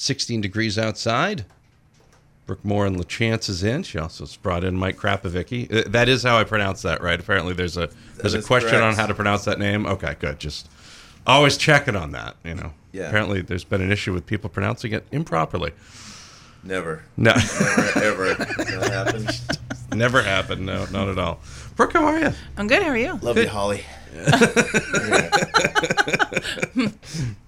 16 degrees outside. Brooke Moore and LaChance is in. She also has brought in Mike Krapovicky. Uh, That is how I pronounce that, right? Apparently, there's a there's a question correct. on how to pronounce that name. Okay, good. Just always checking on that. You know. Yeah. Apparently, there's been an issue with people pronouncing it improperly. Never. No, Never, ever. That happens. never happened. No, not at all. Brooke, how are you? I'm good. How are you? Love you, Holly.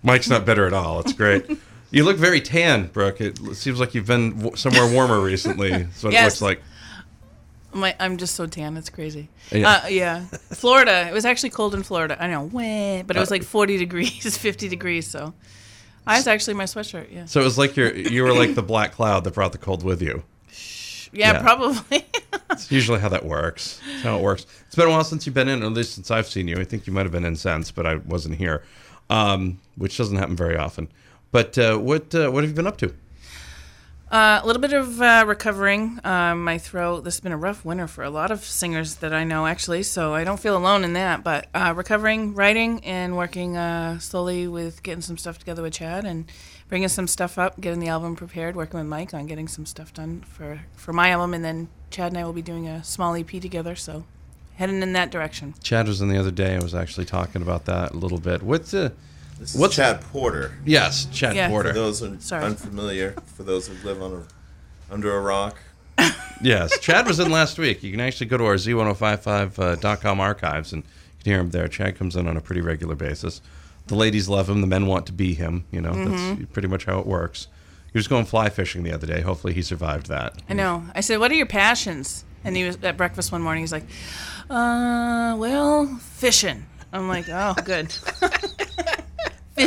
Mike's not bitter at all. It's great. You look very tan, Brooke. It seems like you've been w- somewhere warmer recently. So it Yes. looks like. My, I'm just so tan. It's crazy. Yeah. Uh, yeah. Florida. It was actually cold in Florida. I know. Wah, but it was Uh, like 40 degrees, 50 degrees. So I was actually my sweatshirt. Yeah. So it was like you're you were like the black cloud that brought the cold with you. Yeah, Yeah. probably. It's usually how that works. That's how it works. It's been a while since you've been in, at least since I've seen you. I think you might have been in since, but I wasn't here, um, which doesn't happen very often. But uh, what uh, what have you been up to? Uh, a little bit of uh, recovering. Um, my throat. This has been a rough winter for a lot of singers that I know, actually. So I don't feel alone in that. But uh, recovering, writing, and working uh, slowly with getting some stuff together with Chad and bringing some stuff up, getting the album prepared, working with Mike on getting some stuff done for for my album, and then Chad and I will be doing a small EP together. So heading in that direction. Chad was in the other day. I was actually talking about that a little bit. What's uh, This is What's- Chad Porter. yes, Chad Yeah. Porter. For those who are Sorry. unfamiliar, for those who live on a, under a rock, Yes, Chad was in last week. You can actually go to our z1055.com archives and you can hear him there. Chad comes in on a pretty regular basis. The ladies love him. The men want to be him. You know, that's pretty much how it works. He was going fly fishing the other day. Hopefully, he survived that. I know. I said, "What are your passions?" And he was at breakfast one morning. He's like, "Uh, well, fishing." I'm like, "Oh, good."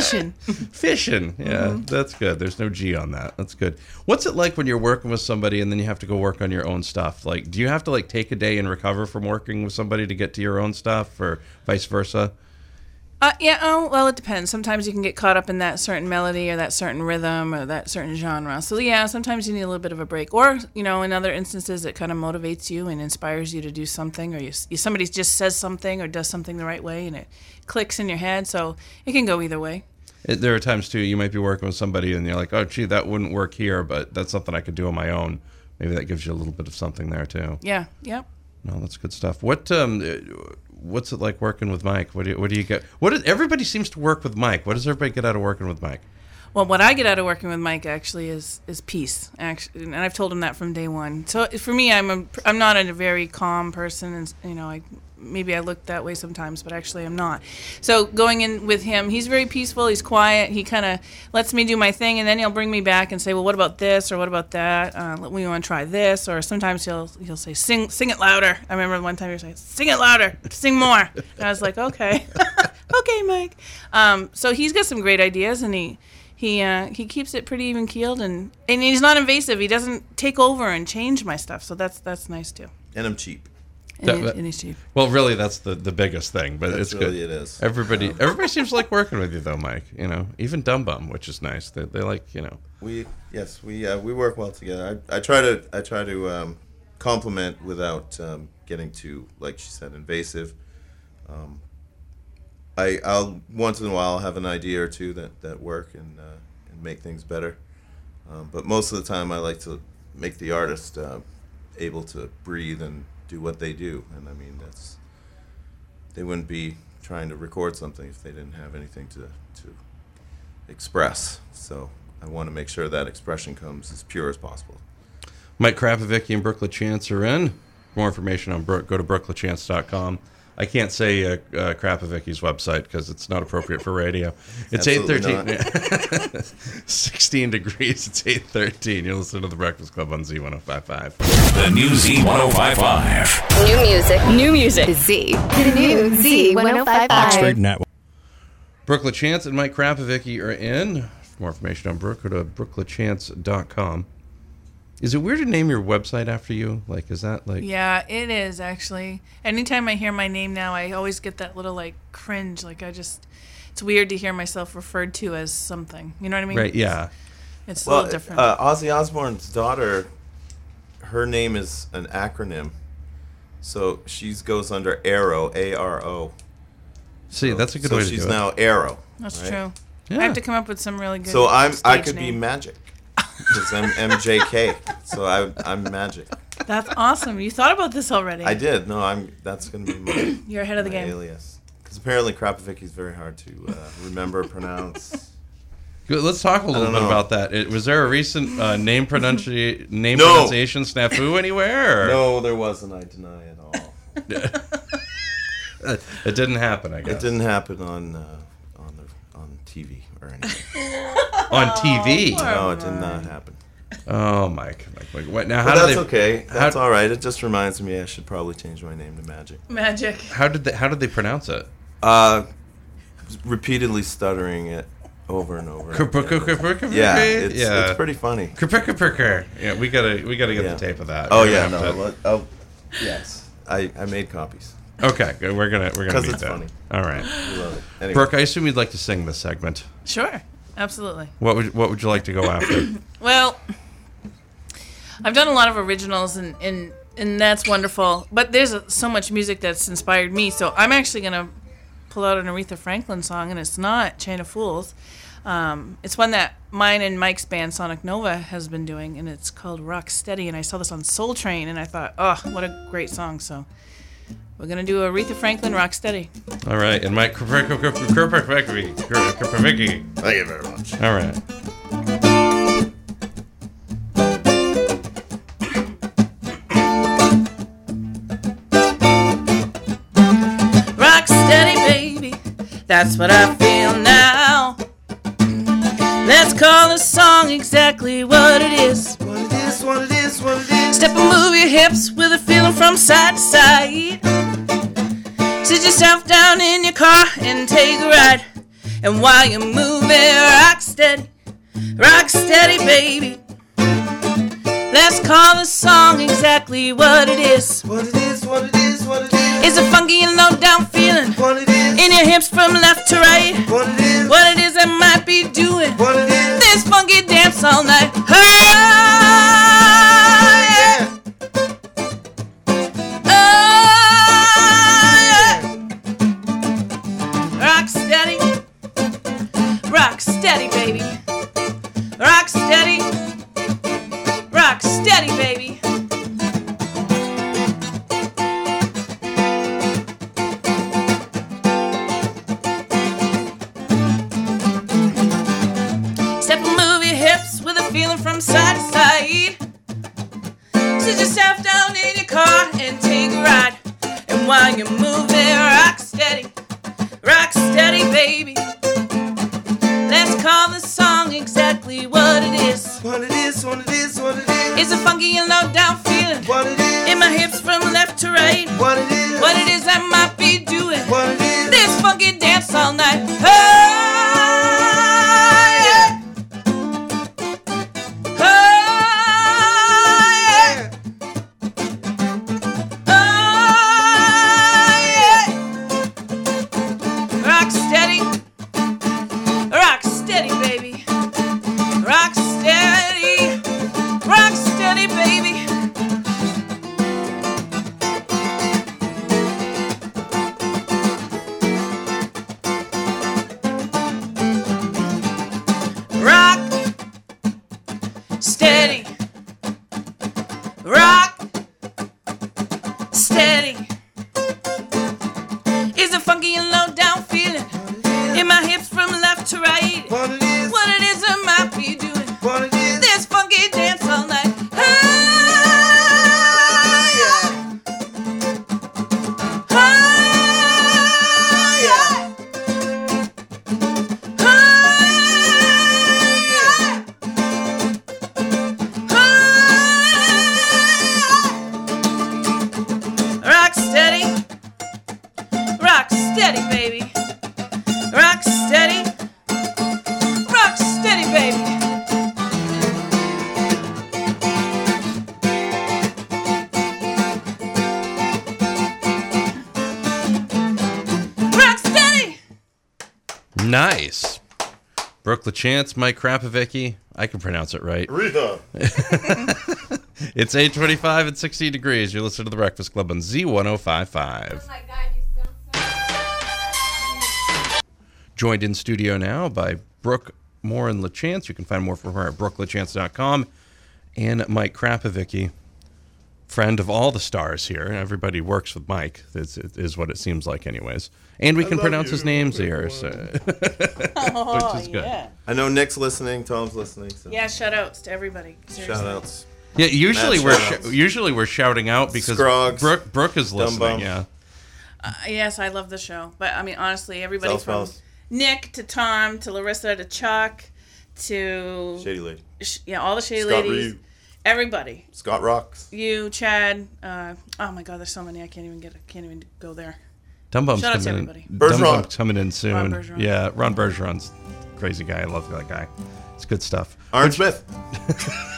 fishing. Fishing, yeah, mm-hmm. that's good. There's no G on that. That's good. What's it like when you're working with somebody and then you have to go work on your own stuff? Like, do you have to like take a day and recover from working with somebody to get to your own stuff, or vice versa? Uh, yeah. Oh, well, it depends. Sometimes you can get caught up in that certain melody or that certain rhythm or that certain genre. So yeah, sometimes you need a little bit of a break. Or you know, in other instances, it kind of motivates you and inspires you to do something, or you, you somebody just says something or does something the right way, and it clicks in your head. So it can go either way. It, there are times too you might be working with somebody and you're like, oh, gee, that wouldn't work here, but that's something I could do on my own. Maybe that gives you a little bit of something there too. Yeah. Yep. No, that's good stuff. What um, uh, what's it like working with Mike? What do you, what do you get? What is, everybody seems to work with Mike. What does everybody get out of working with Mike? Well, what I get out of working with Mike actually is is peace. Actually, and I've told him that from day one. So for me, I'm a I'm not a very calm person, and you know, I maybe I look that way sometimes, but actually I'm not. So going in with him, he's very peaceful. He's quiet. He kind of lets me do my thing, and then he'll bring me back and say, "Well, what about this or what about that? Uh, we want to try this." Or sometimes he'll he'll say, "Sing sing it louder." I remember one time he was like, "Sing it louder, sing more," and I was like, "Okay, okay, Mike." Um, so he's got some great ideas, and he he uh, he keeps it pretty even keeled, and and he's not invasive. He doesn't take over and change my stuff, so that's that's nice too. and I'm cheap. And, That- he- that- and. Well, really, that's the, the biggest thing, but That's it's really good. it is. Everybody everybody seems like working with you though, Mike. You know, even Dumb Bum, which is nice. They, they like you know. We yes, we uh, we work well together. I, I try to I try to um, compliment without um, getting too like she said invasive. Um, I I'll once in a while have an idea or two that that work and uh, and make things better. Um, but most of the time, I like to make the artist uh, able to breathe and do what they do. And I mean that's they wouldn't be trying to record something if they didn't have anything to to express. So I want to make sure that expression comes as pure as possible. Mike Krapovicky and Brooke LaChance are in. For more information on Brooke, go to brookelachance.com. I can't say uh, uh, Krapovicky's website because it's not appropriate for radio. It's eight thirteen. Sixteen degrees. It's eight thirteen. You're listening to the Breakfast Club on Z one zero five five. The new Z1055. New music. New music. Z. The new Z1055. Straight net. Brooke LaChance and Mike Krapovicky are in For more information on Brooke, go to brookelachance.com. Is it weird to name your website after you? Like, is that like. Yeah, it is actually. Anytime I hear my name now, I always get that little like cringe. Like I just, it's weird to hear myself referred to as something. You know what I mean? Right, yeah. It's a Well, little different. uh, Ozzy Osbourne's daughter, her name is an acronym, so she goes under Arrow, A R O. See, that's a good so way to she's do now Arrow. That's right? true. Yeah. I have to come up with some really good. So I'm I stage could be. Magic because I'm MJK. So I I'm Magic. That's awesome. You thought about this already. I did. No, I'm. That's gonna be my, You're ahead of the my game. alias. Because apparently Krapovic is very hard to uh, remember, pronounce. Good, Let's talk a little bit know. about that. It, was there a recent uh, name pronunci- name No. pronunciation snafu anywhere? Or? No, there wasn't. I deny it all. It didn't happen, I guess. It didn't happen on uh, on the on TV or anything. On TV. no, it did not happen. Oh, Mike. Mike, Mike. What, now, how But did that's they, okay. That's how- all right. It just reminds me I should probably change my name to Magic. Magic. How did they, how did they pronounce it? Uh, repeatedly stuttering it over and over. again. Yeah, it's, yeah. it's pretty funny. Kripperker. Yeah, we gotta we gotta get Yeah. the tape of that. Oh We're yeah, no. to- Oh, yes. I, I made copies. Okay, good. We're gonna we're gonna 'Cause meet it's that. funny. All right, We love it. Anyway, Brooke. I assume you'd like to sing this segment. Sure. Absolutely. What would what would you like to go after? Well, I've done a lot of originals, and and and that's wonderful. But there's a, so much music that's inspired me, so I'm actually gonna pull out an Aretha Franklin song, and it's not "Chain of Fools." Um, it's one that mine and Mike's band Sonic Nova has been doing, and it's called "Rock Steady." And I saw this on Soul Train, and I thought, oh, what a great song! So we're gonna do Aretha Franklin "Rock Steady." All right, and Mike Kripperker. thank you very much. All right. Rock steady, baby. That's what I feel now. Let's call the song exactly what it is. What it is, what it is, what it is. Step and move your hips with a feeling from side to side. Sit yourself down in your car and take a ride. And while you're moving, rock steady, rock steady, baby. Let's call the song exactly what it is. What it is, what it is, what it is. It's a funky and low down feeling What it is, in your hips from left to right. what it is, What it is I might be doing what it is. this funky dance all night. Oh, yeah. What it is, in my hips from left to right. what it is. What it is steady Nice. Brooke LaChance, Mike Krapovicky. I can pronounce it right. Rita. It's 825 and 60 degrees. You're listening to The Breakfast Club on Z1055. my God, you sound so Joined in studio now by Brooke Moore and LaChance. You can find more from her at brookelachance.com. And Mike Krapovicky, friend of all the stars here. Everybody works with Mike, is, is what it seems like, anyways. And we can pronounce his names here, so, which is good. Yeah. I know Nick's listening. Tom's listening. So Yeah, shout outs to everybody. Seriously. shout outs. Yeah, usually Mad we're sh- usually we're shouting out because Scrogs, Brooke, Brooke is Dumb listening. Bum. Yeah, Uh, yes, I love the show. But I mean, honestly, everybody South from Falls. Nick to Tom to Larissa to Chuck to Shady Lady. sh- yeah, all the shady Scott ladies, Reed. Everybody. Scott Rocks. You, Chad. Uh, oh my God, there's so many. I can't even get. I can't even go there. Dumb Bum's Shout out to coming everybody. in. Bergeron. Dumb Bum's coming in soon. Ron Bergeron. Yeah, Ron Bergeron's a crazy guy. I love that guy. It's good stuff. Arn Smith.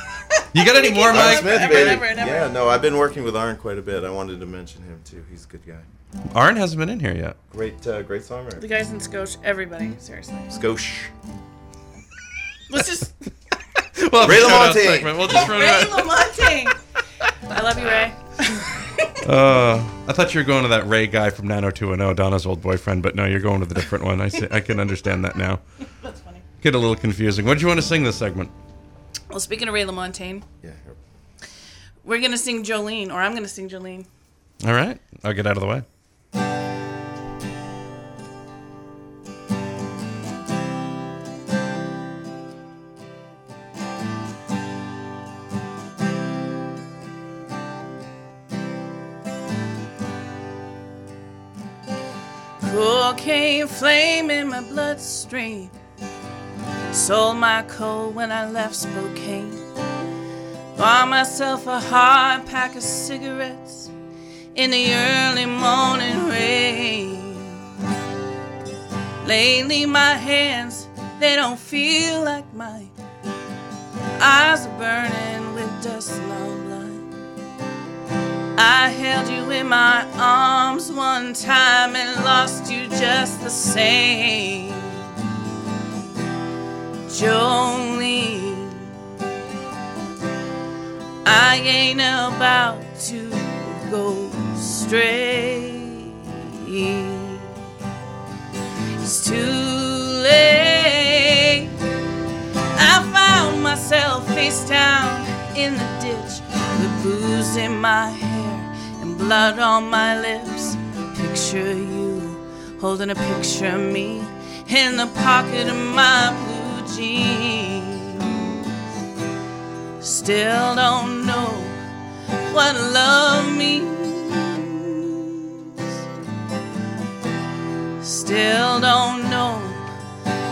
You got any more, Arn Mike? Smith, Never, baby. never, never. Yeah, no, I've been working with Arn quite a bit. I wanted to mention him too. He's a good guy. Arn hasn't been in here yet. Great, uh, great The guys in Scotia, everybody, seriously. Skosh. Let's just Well, Ray shout LaMontagne. We'll just run Ray it. LaMontagne. I love you, Ray. Uh, I thought you were going to that Ray guy from 90210, Donna's old boyfriend, but no, you're going to the different one. I see, I can understand that now. That's funny. Get a little confusing. What do you want to sing this segment? Well, speaking of Ray LaMontagne, Yeah. here. we're gonna sing Jolene, or I'm gonna sing Jolene. All right, I'll get out of the way. Cocaine flame in my bloodstream. Sold my coal when I left Spokane. Bought myself a hard pack of cigarettes in the early morning rain. Lately, my hands, they don't feel like mine. Eyes are burning with dust. I held you in my arms one time and lost you just the same. Jolene, I ain't about to go straight. It's too late. I found myself face down in the ditch with booze in my and blood on my lips. Picture you holding a picture of me in the pocket of my blue jeans. Still don't know what love means. Still don't know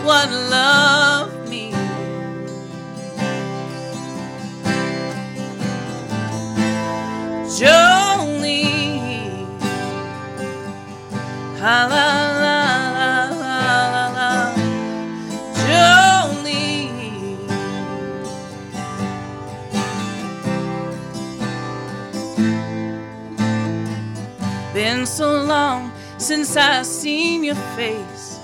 what love means. Jolene. Since I seen your face,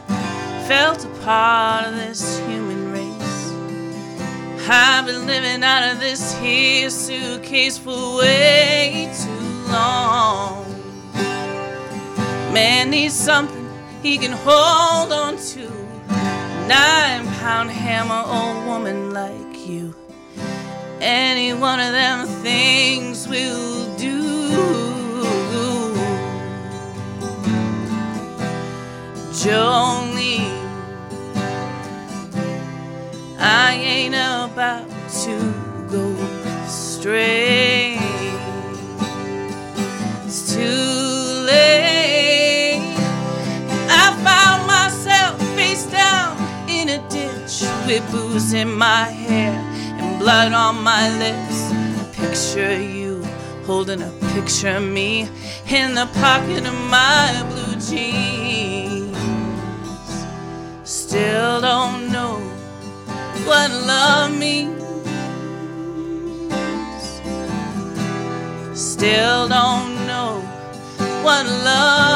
felt a part of this human race. I've been living out of this here suitcase for way too long. Man needs something he can hold on to. Nine pound hammer, old woman like you. Any one of them things will do. Jolene, I ain't about to go straight. It's too late. I found myself face down in a ditch with booze in my hair and blood on my lips. Picture you holding a picture of me in the pocket of my blue jeans. Still don't know what love means. Still don't know what love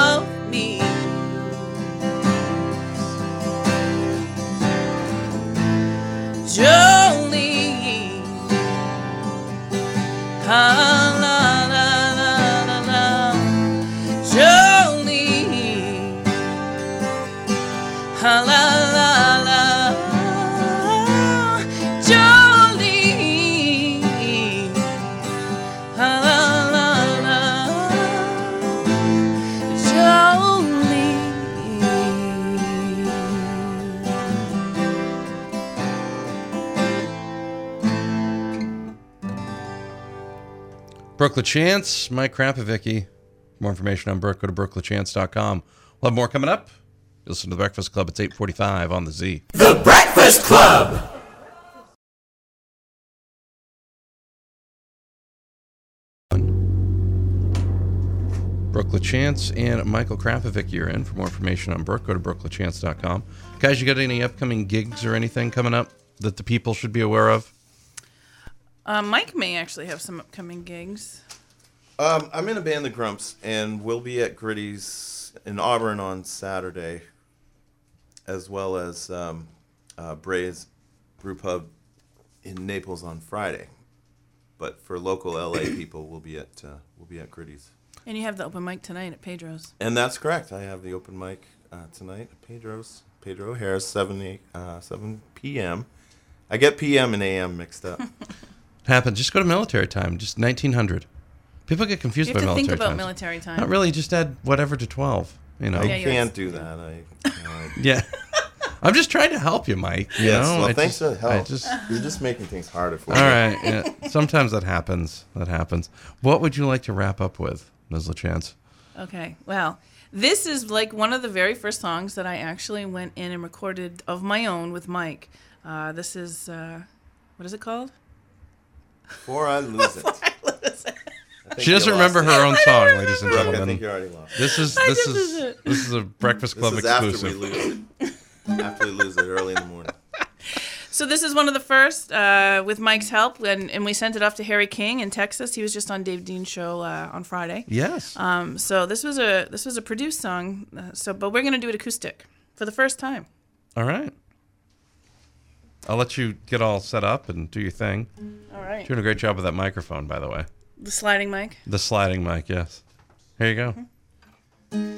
Brooke LaChance, Mike Krapovicky. More information on Brooke, go to brookelachance.com. We'll have more coming up. You listen to The Breakfast Club. It's 845 on the Z. The Breakfast Club. Brooke LaChance and Michael Krapovicky are in. For more information on Brooke, go to brookelachance.com. Guys, you got any upcoming gigs or anything coming up that the people should be aware of? Uh, Mike may actually have some upcoming gigs. Um, I'm in a band, The Grumps, and we'll be at Gritty's in Auburn on Saturday, as well as um, uh, Bray's Brew Pub in Naples on Friday. But for local LA people, we'll be at uh, we'll be at Gritty's, And you have the open mic tonight at Pedro's. and that's correct. I have the open mic uh, tonight at Pedro's Pedro O'Hara's, seven eight, uh, seven p.m. I get p.m. and a.m. mixed up. Happens. Just go to military time, just 1900. People get confused You by have to military think about times. military time. Not really, just add whatever to 12. You know? I Yeah, you're- can't do that. I, you I Yeah. I'm just trying to help you, Mike. You yes. know? well, I thanks just- for the I help. just, You're just making things harder for all me. right. Yeah. Sometimes that happens. That happens. What would you like to wrap up with, Ms. LaChance? Okay, well, this is like one of the very first songs that I actually went in and recorded of my own with Mike. Uh, this is, uh, what is it called? Before I lose it. I think She doesn't remember her own song, ladies and Brooke, I gentlemen. think you already lost. This is this is lose it. this is a Breakfast Club This is after we exclusive. lose it. After we lose it early in the morning. So this is one of the first uh, with Mike's help, and, and we sent it off to Harry King in Texas. He was just on Dave Dean's show uh, on Friday. Yes. Um, so this was a this was a produced song. Uh, so, but we're gonna do it acoustic for the first time. all right. I'll let you get all set up and do your thing. All right. You're doing a great job with that microphone, by the way. The sliding mic. The sliding mic, yes. Here you go. Mm-hmm.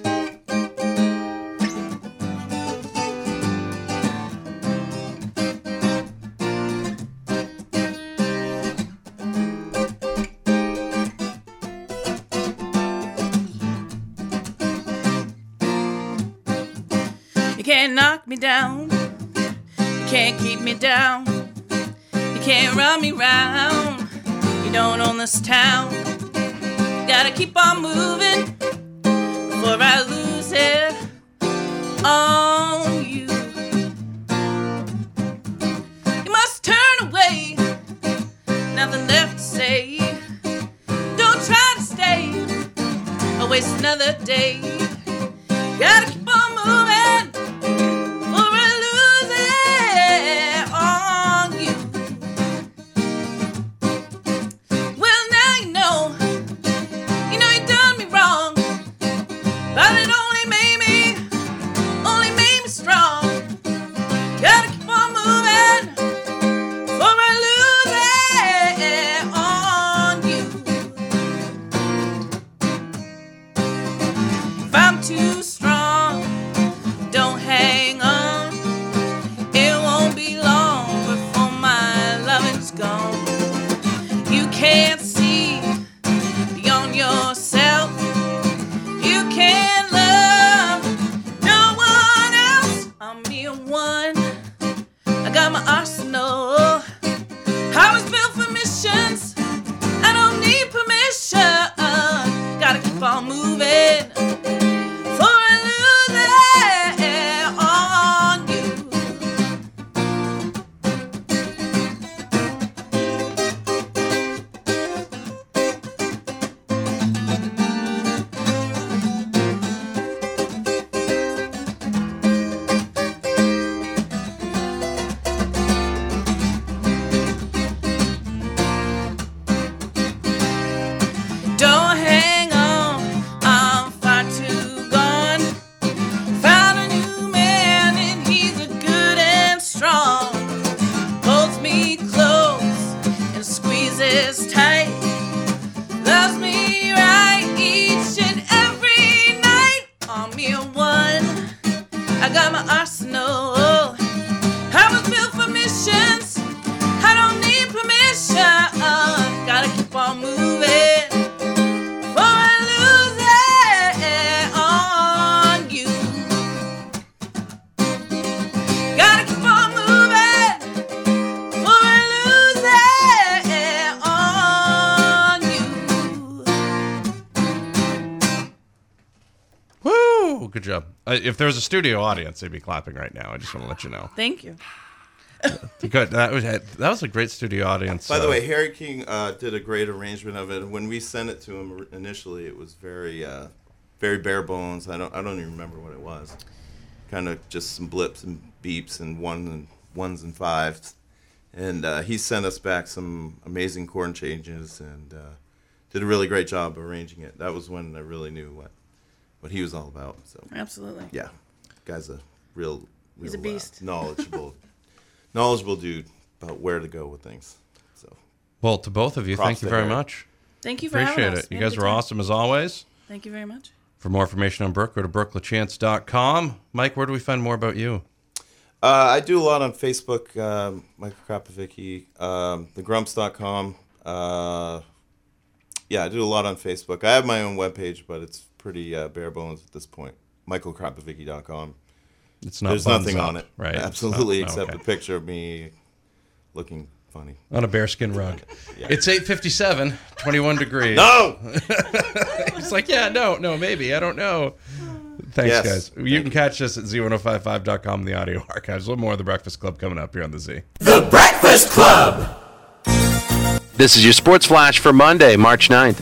You can't knock me down. Can't keep me down. You can't run me round. You don't own this town. Gotta keep on moving before I lose it on you. You must turn away. Nothing left to say. Don't try to stay or waste another day. Gotta Dance. Job. Uh, if there was a studio audience, they'd be clapping right now. I just want to let you know. Thank you. Good. That was that was a great studio audience. By the uh, way, Harry King uh, did a great arrangement of it. When we sent it to him initially, it was very, uh, very bare bones. I don't, I don't even remember what it was. Kind of just some blips and beeps and one and ones and fives. And uh, he sent us back some amazing chord changes and uh, did a really great job arranging it. That was when I really knew what, what he was all about. So Absolutely. yeah, guy's a real, real He's a uh, beast. knowledgeable, knowledgeable dude about where to go with things. So. well, to both of you, Props thank you very Harry. much. Thank you for Appreciate having it. us. You We had a guys were time. awesome as always. Thank you very much. For more information on Brooke, go to brookelachance.com. Mike, where do we find more about you? Uh, I do a lot on Facebook, um, Michael Krapovicky, um, thegrumps.com. Uh, yeah, I do a lot on Facebook. I have my own webpage, but it's pretty uh, bare bones at this point. MichaelKrapovicky.com. It's not There's nothing up, on it. right? Absolutely, not- except okay. a picture of me looking funny. on a bearskin rug. Yeah. It's 8:57, 21 degrees. No! It's like, yeah, no, no, maybe. I don't know. Thanks, Yes, guys. thank you can catch us at z1055.com, the audio archives. A little more of the Breakfast Club coming up here on the Z. The Breakfast Club. This is your Sports Flash for Monday, March 9th.